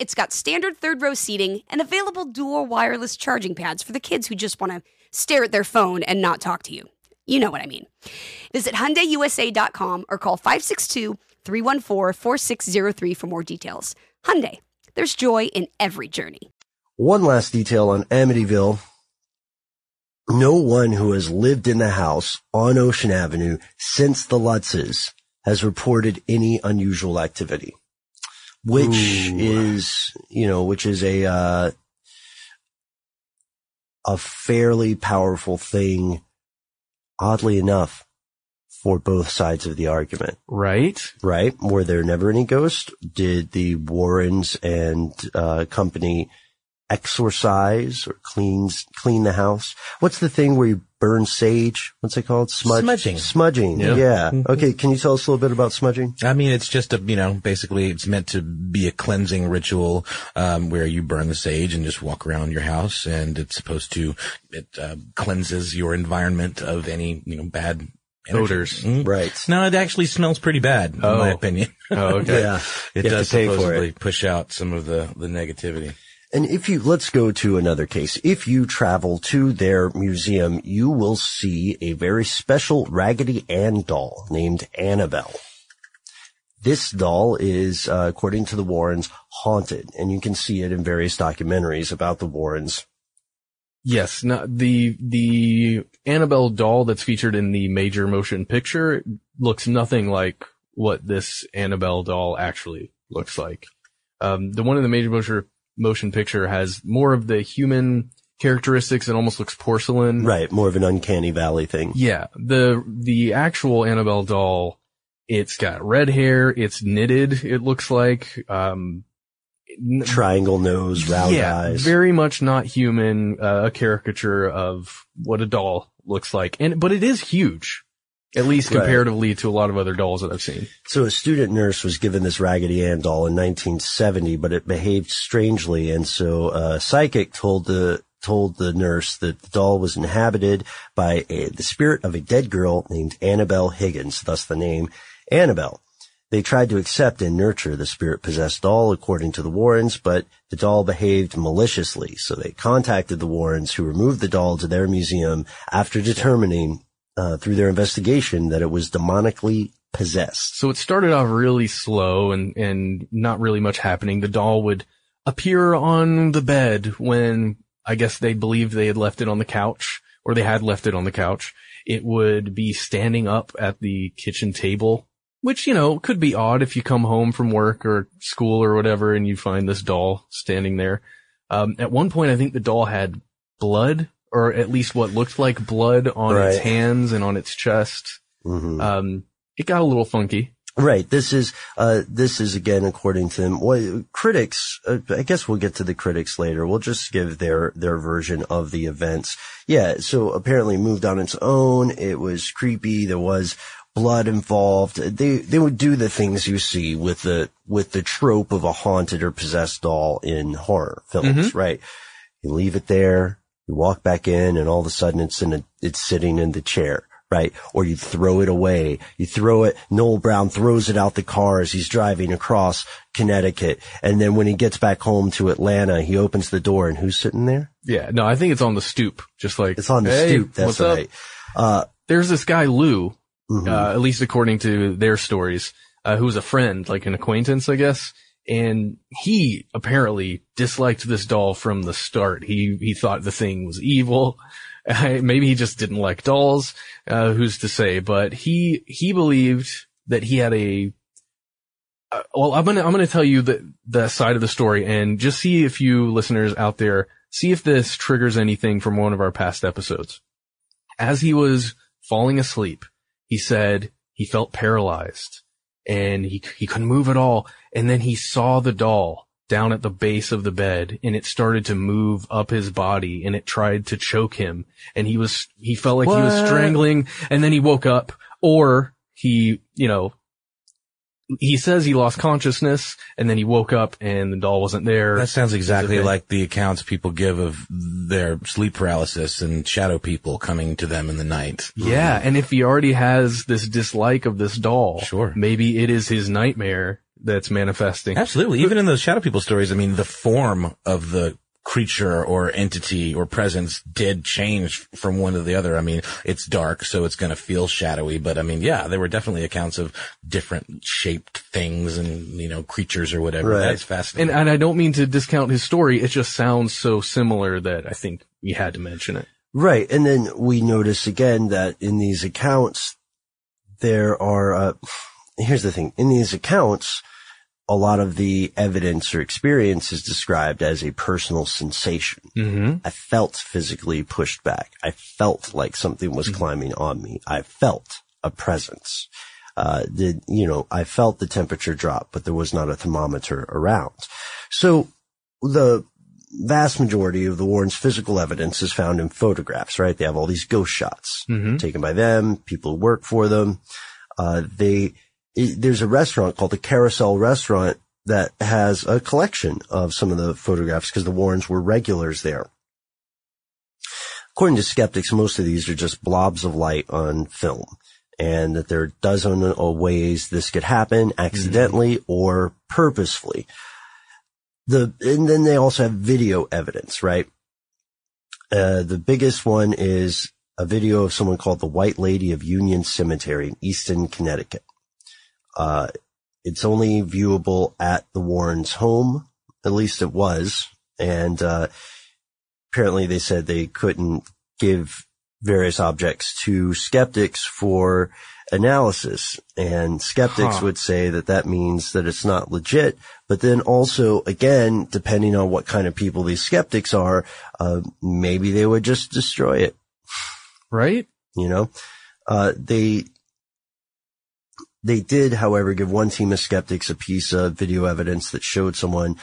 it's got standard third row seating and available dual wireless charging pads for the kids who just want to stare at their phone and not talk to you. You know what I mean. Visit HyundaiUSA.com or call 562-314-4603 for more details. Hyundai, there's joy in every journey. One last detail on Amityville. No one who has lived in the house on Ocean Avenue since the Lutzes has reported any unusual activity, which Ooh. is, you know, which is a, uh, a fairly powerful thing, oddly enough, for both sides of the argument. Right? Right? Were there never any ghosts? Did the Warrens and, uh, company exorcise or cleans, clean the house? What's the thing where you burn sage? What's it called? Smudge? Smudging. Smudging. Yeah. Yeah. Mhm. Okay. Can you tell us a little bit about smudging? I mean, it's just a, you know, basically it's meant to be a cleansing ritual, um, where you burn the sage and just walk around your house and it's supposed to, it, uh, cleanses your environment of any, you know, bad energy. Odors. Mm. Right. No, it actually smells pretty bad, in Oh. my opinion. Oh, okay. Yeah. [LAUGHS] It You have does to pay for it. supposedly push out some of the, the negativity. And if you, let's go to another case. If you travel to their museum, you will see a very special Raggedy Ann doll named Annabelle. This doll is, uh, according to the Warrens, haunted, and you can see it in various documentaries about the Warrens. Yes, no, the the Annabelle doll that's featured in the major motion picture looks nothing like what this Annabelle doll actually looks like. Um, the one in the major motion motion picture has more of the human characteristics and almost looks porcelain. Right, more of an uncanny valley thing. Yeah, the the actual Annabelle doll, it's got red hair, it's knitted. It looks like um, Triangle nose, round yeah, eyes. very much not human. Uh, a caricature of what a doll looks like, and but it is huge. At least Right. comparatively to a lot of other dolls that I've seen. So a student nurse was given this Raggedy Ann doll in 1970, but it behaved strangely, and so a psychic told the told the nurse that the doll was inhabited by a, the spirit of a dead girl named Annabelle Higgins, thus the name Annabelle. They tried to accept and nurture the spirit possessed doll according to the Warrens, but the doll behaved maliciously, so they contacted the Warrens who removed the doll to their museum after determining uh, through their investigation that it was demonically possessed. So it started off really slow and, and not really much happening. The doll would appear on the bed when I guess they believed they had left it on the couch or they had left it on the couch. It would be standing up at the kitchen table, which, you know, could be odd if you come home from work or school or whatever and you find this doll standing there. Um, at one point, I think the doll had blood or at least what looked like blood on its hands and on its chest. Mhm. Um, it got a little funky. Right. This is, uh, this is again, according to them, what critics, uh, I guess we'll get to the critics later. We'll just give their, their version of the events. Yeah. So apparently moved on its own. It was creepy. There was blood involved. They, they would do the things you see with the, with the trope of a haunted or possessed doll in horror films, Mhm. right? You leave it there. You walk back in and all of a sudden it's in a, it's sitting in the chair, right? Or you throw it away. You throw it, Noel Brown throws it out the car as he's driving across Connecticut. And then when he gets back home to Atlanta, he opens the door and who's sitting there? Yeah, no, I think it's on the stoop, just like It's on the "Hey, stoop. That's what's up?" right. Uh, There's this guy Lou, mhm. uh, at least according to their stories, uh, who's a friend, like an acquaintance, I guess. And he apparently disliked this doll from the start. He he thought the thing was evil. [LAUGHS] Maybe he just didn't like dolls. Uh, who's to say? But he he believed that he had a uh, well, I'm gonna I'm gonna tell you the the side of the story and just see if you listeners out there see if this triggers anything from one of our past episodes. As he was falling asleep, he said he felt paralyzed and he he couldn't move at all. And then he saw the doll down at the base of the bed and it started to move up his body and it tried to choke him and he was he felt like he was strangling and then he woke up or he you know he says he lost consciousness and then he woke up and the doll wasn't there. That sounds exactly It's a bit- like the accounts people give of their sleep paralysis and shadow people coming to them in the night. Yeah, and if he already has this dislike of this doll, Sure. maybe it is his nightmare that's manifesting. Absolutely. Even in those shadow people stories, I mean, the form of the creature or entity or presence did change from one to the other. I mean, it's dark, so it's going to feel shadowy, but I mean, yeah, there were definitely accounts of different shaped things and, you know, creatures or whatever. Right. That's fascinating. And and I don't mean to discount his story. It just sounds so similar that I think we had to mention it. Right. And then we notice again that in these accounts, there are, uh, here's the thing. In these accounts, a lot of the evidence or experience is described as a personal sensation. Mm-hmm. I felt physically pushed back. I felt like something was climbing on me. I felt a presence. Uh, did, you know, I felt the temperature drop, but there was not a thermometer around. So the vast majority of the Warrens' physical evidence is found in photographs, right? They have all these ghost shots Mhm. taken by them, people who work for them. Uh, they, there's a restaurant called the Carousel Restaurant that has a collection of some of the photographs because the Warrens were regulars there. According to skeptics, most of these are just blobs of light on film and that there are a dozen of ways this could happen accidentally or purposefully. The, and then they also have video evidence, right? Uh, the biggest one is a video of someone called the White Lady of Union Cemetery in Easton, Connecticut. Uh, it's only viewable at the Warrens' home. At least it was. And, uh, apparently they said they couldn't give various objects to skeptics for analysis. And skeptics Huh. would say that that means that it's not legit. But then also, again, depending on what kind of people these skeptics are, uh, maybe they would just destroy it. Right? You know, uh, they, they did, however, give one team of skeptics a piece of video evidence that showed someone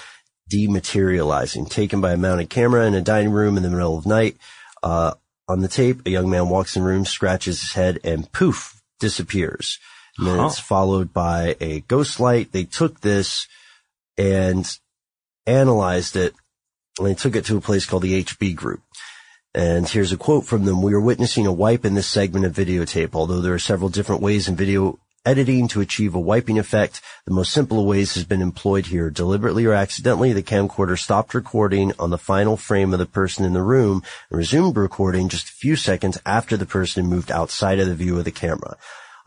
dematerializing, taken by a mounted camera in a dining room in the middle of night. Uh, on the tape, a young man walks in the room, scratches his head, and poof, disappears. And then it's followed by a ghost light. They took this and analyzed it and they took it to a place called the HB group. And here's a quote from them. We are witnessing a wipe in this segment of videotape. Although there are several different ways in video editing to achieve a wiping effect, the most simple ways has been employed here. Deliberately or accidentally, the camcorder stopped recording on the final frame of the person in the room and resumed recording just a few seconds after the person moved outside of the view of the camera.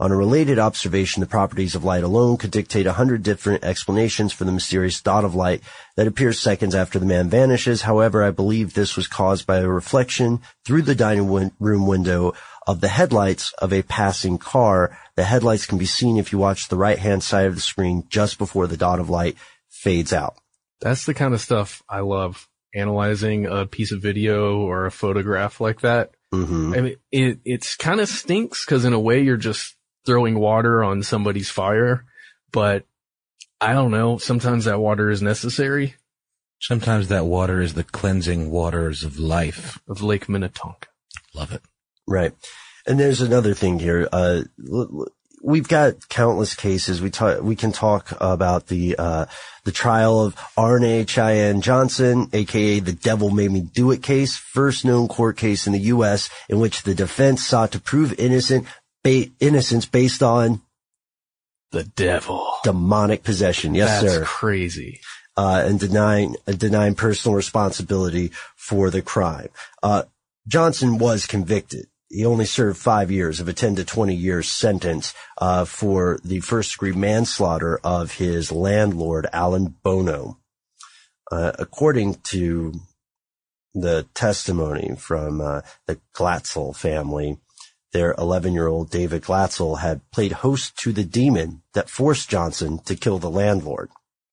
On a related observation, the properties of light alone could dictate a hundred different explanations for the mysterious dot of light that appears seconds after the man vanishes. However, I believe this was caused by a reflection through the dining room window of the headlights of a passing car. The headlights can be seen if you watch the right hand side of the screen just before the dot of light fades out. That's the kind of stuff I love. Analyzing a piece of video or a photograph like that. Mm-hmm. I mean, it, it's kind of stinks because in a way you're just throwing water on somebody's fire, but I don't know. Sometimes that water is necessary. Sometimes that water is the cleansing waters of life. Of Lake Minnetonka. Love it. Right. And there's another thing here. Uh, we've got countless cases. We talk, we can talk about the, uh, the trial of Arne Cheyenne Johnson, aka the devil made me do it case, first known court case in the U.S. in which the defense sought to prove innocent, ba- innocence based on The devil. demonic possession. Yes, That's sir. crazy. uh, and denying uh, denying personal responsibility for the crime. Uh, Johnson was convicted. He only served five years of a 10 to 20 year sentence uh, for the first degree manslaughter of his landlord, Alan Bono. Uh, according to the testimony from uh, the Glatzel family, their 11 year old David Glatzel had played host to the demon that forced Johnson to kill the landlord.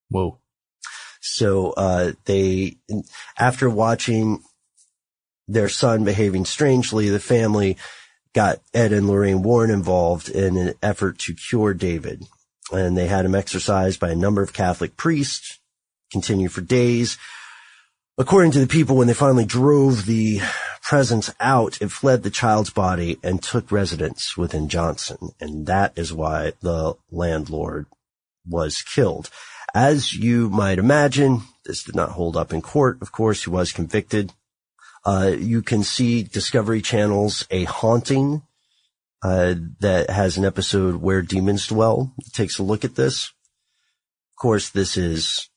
Whoa. So, uh, they, after watching their son behaving strangely, the family got Ed and Lorraine Warren involved in an effort to cure David. And they had him exorcised by a number of Catholic priests, continued for days. According to the people, when they finally drove the presence out, it fled the child's body and took residence within Johnson. And that is why the landlord was killed. As you might imagine, this did not hold up in court. Of course, he was convicted. Uh, you can see Discovery Channel's A Haunting, uh, that has an episode where demons dwell. It takes a look at this. Of course, this is,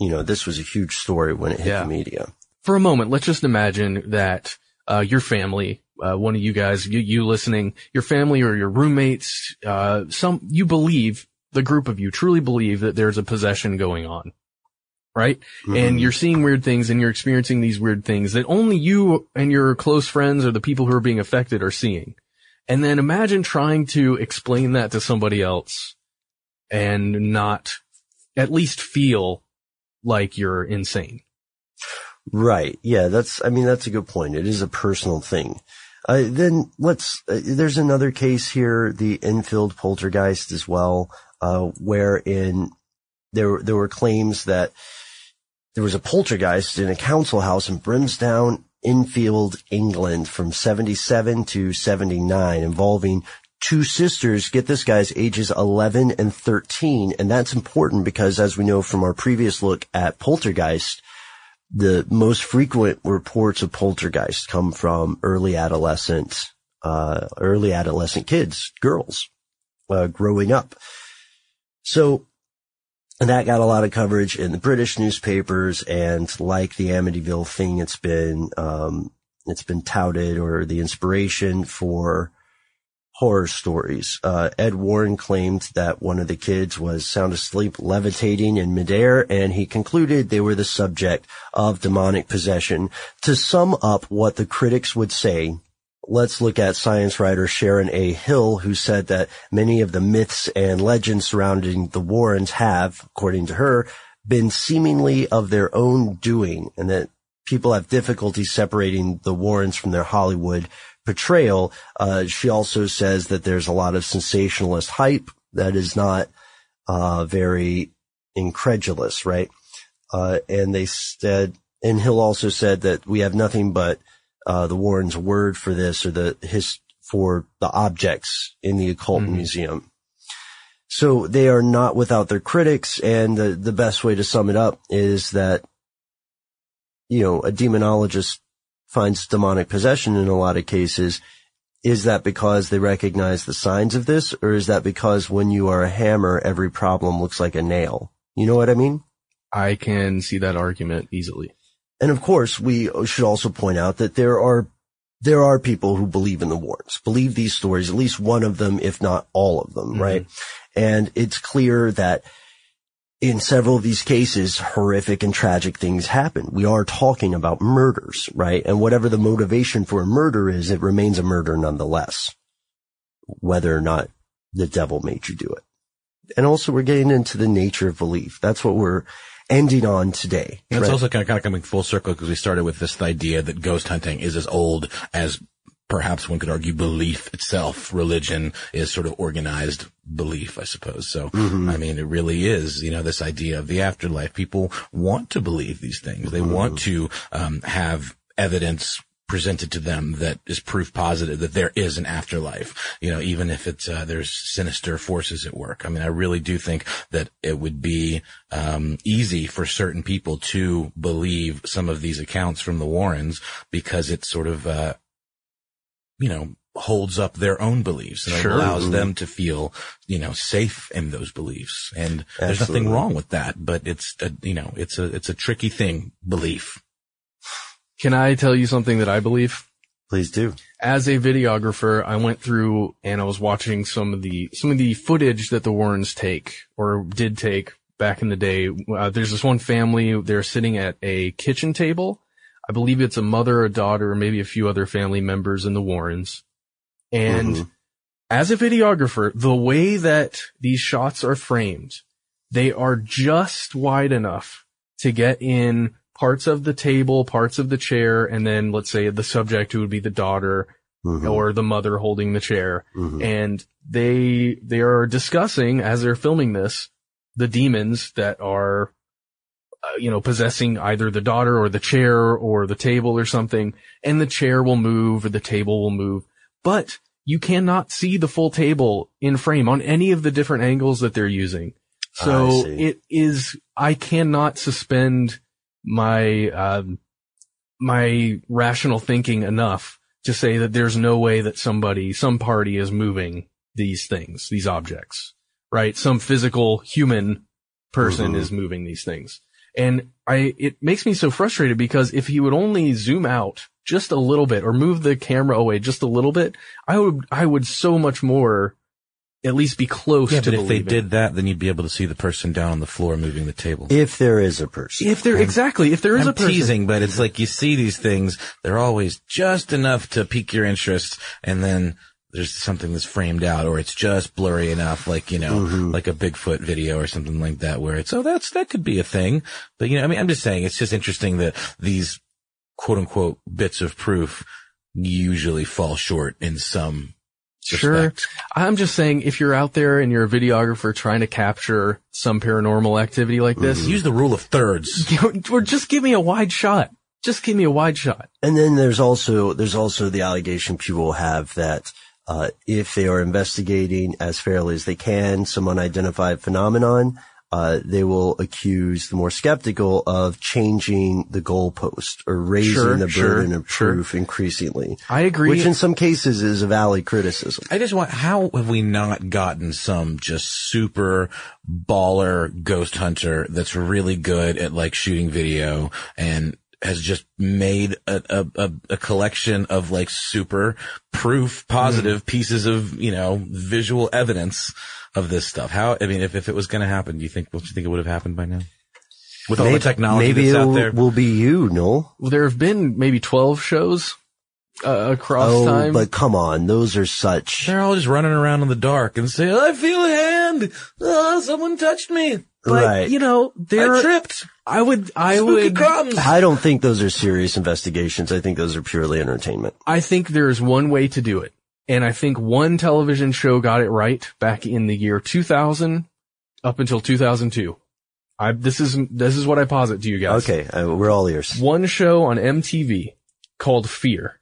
you know, this was a huge story when it hit Yeah. the media. For a moment, let's just imagine that, uh, your family, uh, one of you guys, you, you listening, your family or your roommates, uh, some, you believe, the group of you truly believe that there's a possession going on. Right? And you're seeing weird things and you're experiencing these weird things that only you and your close friends or the people who are being affected are seeing. And then imagine trying to explain that to somebody else and not at least feel like you're insane. Right. Yeah. That's, I mean, that's a good point. It is a personal thing. Uh, then let's, uh, there's another case here, the Enfield poltergeist as well, uh, wherein there, there were claims that there was a poltergeist in a council house in Brimsdown, Enfield, England from 77 to 79 involving two sisters. Get this guys, ages 11 and 13. And that's important because as we know from our previous look at poltergeist, the most frequent reports of poltergeist come from early adolescent, uh, early adolescent kids, girls, uh, growing up. So, and that got a lot of coverage in the British newspapers and like the Amityville thing, it's been, um, it's been touted or the inspiration for horror stories. Uh, Ed Warren claimed that one of the kids was sound asleep levitating in midair and he concluded they were the subject of demonic possession. To sum up what the critics would say, let's look at science writer Sharon A. Hill, who said that many of the myths and legends surrounding the Warrens have, according to her, been seemingly of their own doing and that people have difficulty separating the Warrens from their Hollywood portrayal. Uh, she also says that there's a lot of sensationalist hype that is not, uh, very incredulous, right? Uh, and they said, and Hill also said that we have nothing but, uh, the Warren's word for this or the his, for the objects in the occult museum. So they are not without their critics. And the, the best way to sum it up is that, you know, a demonologist finds demonic possession in a lot of cases. Is that because they recognize the signs of this? Or is that because when you are a hammer, every problem looks like a nail? You know what I mean? I can see that argument easily. And of course, we should also point out that there are there are people who believe in the Warrens, believe these stories, at least one of them, if not all of them, mm-hmm. right? And it's clear that in several of these cases, horrific and tragic things happen. We are talking about murders, right? And whatever the motivation for a murder is, it remains a murder nonetheless, whether or not the devil made you do it. And also we're getting into the nature of belief. That's what we're ending on today. It's right? also kind of, kind of coming full circle because we started with this idea that ghost hunting is as old as perhaps one could argue belief itself. Religion is sort of organized belief, I suppose. So, I mean, it really is, you know, this idea of the afterlife. People want to believe these things. They want to, um, have evidence presented to them that is proof positive that there is an afterlife, you know, even if it's, uh, there's sinister forces at work. I mean, I really do think that it would be, um, easy for certain people to believe some of these accounts from the Warrens because it's sort of, uh, you know, holds up their own beliefs and Sure. allows them to feel, you know, safe in those beliefs. And there's nothing wrong with that, but it's, a, you know, it's a, it's a tricky thing, belief. Can I tell you something that I believe? Please do. As a videographer, I went through and I was watching some of the some of the footage that the Warrens take or did take back in the day. Uh, there's this one family. They're sitting at a kitchen table. I believe it's a mother, a daughter, maybe a few other family members in the Warrens. And Mhm. as a videographer, the way that these shots are framed, they are just wide enough to get in parts of the table, parts of the chair, and then let's say the subject who would be the daughter Mhm. or the mother holding the chair. Mhm. And they, they are discussing as they're filming this, the demons that are, uh, you know, possessing either the daughter or the chair or the table or something. And the chair will move or the table will move, but you cannot see the full table in frame on any of the different angles that they're using. So it is, I cannot suspend my, um, my rational thinking enough to say that there's no way that somebody, some party is moving these things, these objects, right? Some physical human person Mhm. is moving these things. And I, it makes me so frustrated because if he would only zoom out just a little bit or move the camera away just a little bit, I would, I would so much more at least be close Yeah, to but if they believing. did that, then you'd be able to see the person down on the floor moving the table. If there is a person. If there, exactly, if there is I'm a person. teasing, but it's like you see these things, they're always just enough to pique your interest, and then there's something that's framed out, or it's just blurry enough, like, you know, Mm-hmm. like a Bigfoot video or something like that, where it's, oh, that's, that could be a thing. But, you know, I mean, I'm just saying, it's just interesting that these quote unquote bits of proof usually fall short in some Sure. respect. I'm just saying if you're out there and you're a videographer trying to capture some paranormal activity like this, Use the rule of thirds. [LAUGHS] or just give me a wide shot. Just give me a wide shot. And then there's also, there's also the allegation people have that, uh, if they are investigating as fairly as they can some unidentified phenomenon, uh, they will accuse the more skeptical of changing the goalpost or raising Sure, the sure, burden of sure. proof increasingly. I agree. Which in some cases is a valid criticism. I just want, how have we not gotten some just super baller ghost hunter that's really good at like shooting video and has just made a, a, a, a collection of like super proof positive pieces of, you know, visual evidence of this stuff. How, I mean, if, if it was going to happen, do you think, what do you think it would have happened by now? With all the technology maybe that's it out will, there? will be you, Noel. Well, there have been maybe 12 shows uh, across Oh, time. but come on, those are such. They're all just running around in the dark and say, I feel a hand. Oh, someone touched me. But, Right. you know, there, I tripped. I would, I Spooky would, crumbs. I don't think those are serious investigations. I think those are purely entertainment. I think there's one way to do it. And I think one television show got it right back in the year 2000 up until 2002. I, this is, this is what I posit to you guys. Okay, uh, we're all ears. One show on MTV called Fear.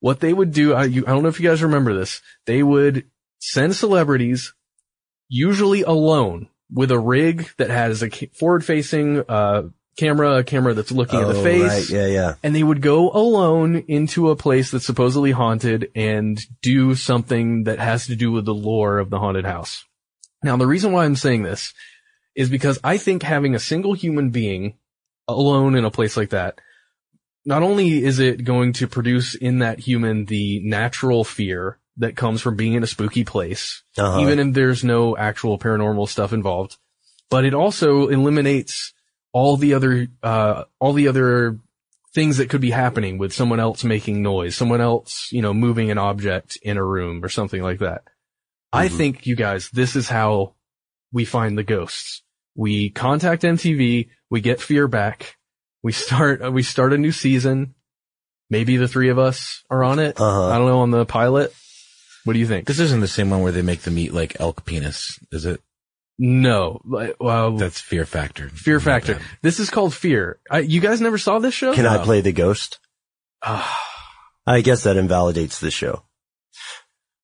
what they would do, I, you, I don't know if you guys remember this, they would send celebrities, usually alone, with a rig that has a forward facing, uh, camera, a camera that's looking at the Oh, face. right. Yeah, yeah. And they would go alone into a place that's supposedly haunted and do something that has to do with the lore of the haunted house. Now, the reason why I'm saying this is because I think having a single human being alone in a place like that, not only is it going to produce in that human the natural fear that comes from being in a spooky place, Uh-huh. even if there's no actual paranormal stuff involved, but it also eliminates all the other, uh, all the other things that could be happening with someone else making noise, someone else, you know, moving an object in a room or something like that. I think you guys, this is how we find the ghosts. We contact MTV, we get fear back, we start, we start a new season. Maybe the three of us are on it. Uh-huh. I don't know on the pilot. What do you think? This isn't the same one where they make them eat like elk penis, is it? No, well, That's Fear Factor. Fear Factor. This is called Fear. I, you guys never saw this show? Can I play the ghost? Ah, [SIGHS] I guess that invalidates the show.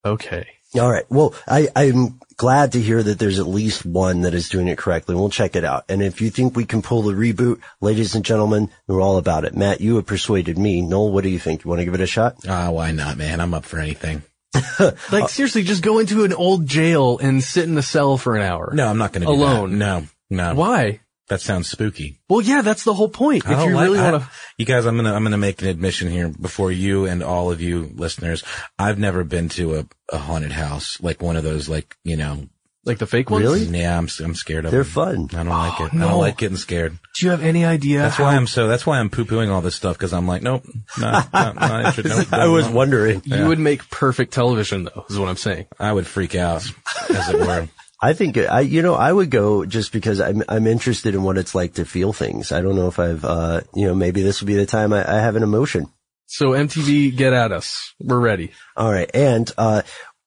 okay. All right. Well, I, I'm glad to hear that there's at least one that is doing it correctly. We'll check it out. And if you think we can pull the reboot, ladies and gentlemen, we're all about it. Matt, you have persuaded me. Noel, what do you think? You want to give it a shot? Ah, why not, man? I'm up for anything. [LAUGHS] Like seriously, just go into an old jail and sit in the cell for an hour. No, I'm not going to Alone. No, no. Why? That sounds spooky. Well, yeah, that's the whole point. I If you like- really want to, you guys, I'm gonna I'm gonna make an admission here before you and all of you listeners. I've never been to a, a haunted house like one of those like you know. Like the fake ones. Really? Yeah, I'm I'm scared of them. They're them. fun. I don't like it. I don't like getting scared. Do you have any idea? That's how- why I'm so. That's why I'm poo pooing all this stuff because I'm like, nope, not, not, not interested. [LAUGHS] Nope, I was nope. wondering. You would make perfect television, though. Is what I'm saying. I would freak out, as it were. [LAUGHS] I think I, you know, I would go just because I'm, I'm interested in what it's like to feel things. I don't know if I've, uh, you know, maybe this will be the time I, I have an emotion. So MTV, get at us. We're ready. All right. And, uh,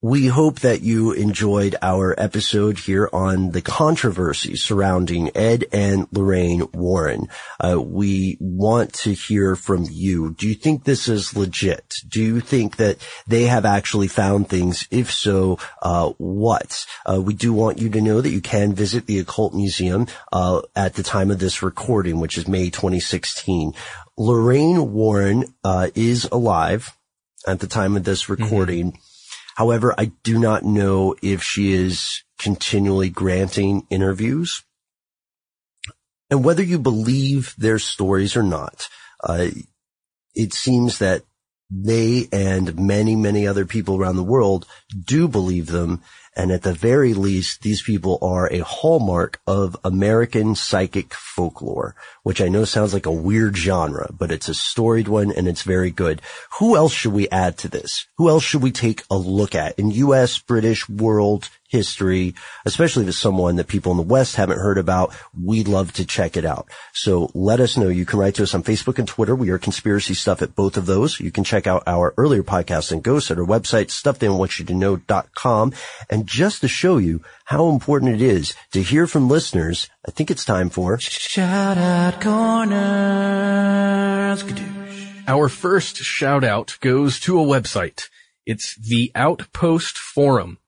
we hope that you enjoyed our episode here on the controversy surrounding Ed and Lorraine Warren. Uh, we want to hear from you. Do you think this is legit? Do you think that they have actually found things? If so, uh, what? Uh, we do want you to know that you can visit the Occult Museum, uh, at the time of this recording, which is May 2016. Lorraine Warren, uh, is alive at the time of this recording. However, I do not know if she is continually granting interviews. And whether you believe their stories or not, uh, it seems that they and many, many other people around the world do believe them. And at the very least, these people are a hallmark of American psychic folklore, which I know sounds like a weird genre, but it's a storied one and it's very good. Who else should we add to this? Who else should we take a look at in U.S., British, world history, especially if it's someone that people in the West haven't heard about? We'd love to check it out. So let us know. You can write to us on Facebook and Twitter. We are conspiracy stuff at both of those. You can check out our earlier podcasts and ghosts at our website, stufftheywantyoutoknow.com. And just to show you how important it is to hear from listeners, I think it's time for Shout out corners. Our first shout out goes to a website. It's the Outpost Forum.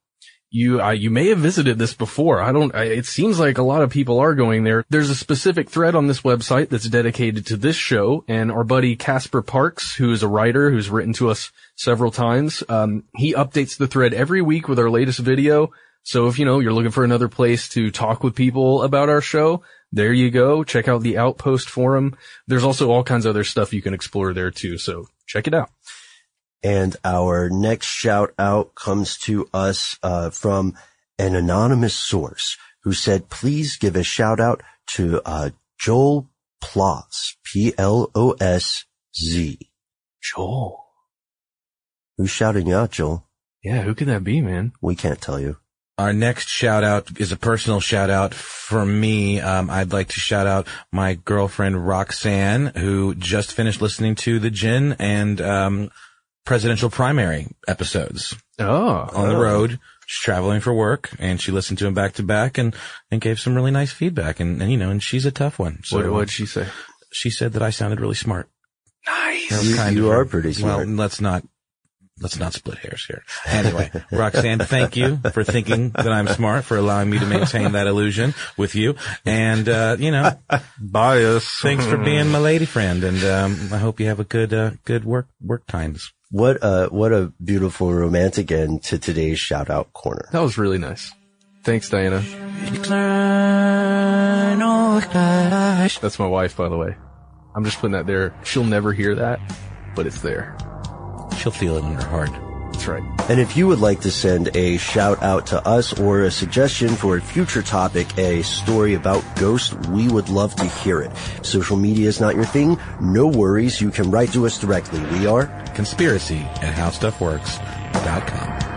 You, uh, you may have visited this before. I don't, I, it seems like a lot of people are going there. There's a specific thread on this website that's dedicated to this show and our buddy Casper Parks, who is a writer who's written to us several times. Um, he updates the thread every week with our latest video. So if you know, you're looking for another place to talk with people about our show, there you go. Check out the Outpost forum. There's also all kinds of other stuff you can explore there too. So check it out. And our next shout out comes to us uh, from an anonymous source who said, please give a shout out to uh, Joel Plosz, P-L-O-S-Z. Joel. Who's shouting you out, Joel? Yeah, who could that be, man? We can't tell you. Our next shout out is a personal shout out for me. Um, I'd like to shout out my girlfriend Roxanne, who just finished listening to the Djinn and um, presidential primary episodes. Oh, on the road, she's traveling for work, and she listened to them back to back, and and gave some really nice feedback. And, and you know, and she's a tough one. So What what'd she say? She said that I sounded really smart. Nice. That You- kind you of are pretty smart. Well, let's not let's not split hairs here. Anyway, [LAUGHS] Roxanne, thank you for thinking that I'm smart, for allowing me to maintain that illusion with you. And, uh, you know, [LAUGHS] bias. Thanks for being my lady friend. And, um, I hope you have a good, uh, good work, work times. What a, what a beautiful romantic end to today's shout out corner. That was really nice. Thanks, Diana. That's my wife, by the way. I'm just putting that there. She'll never hear that, but it's there. She'll feel it in her heart. That's right. And if you would like to send a shout out to us or a suggestion for a future topic, a story about ghosts, we would love to hear it. Social media is not your thing? No worries. You can write to us directly. We are conspiracy at howstuffworks.com.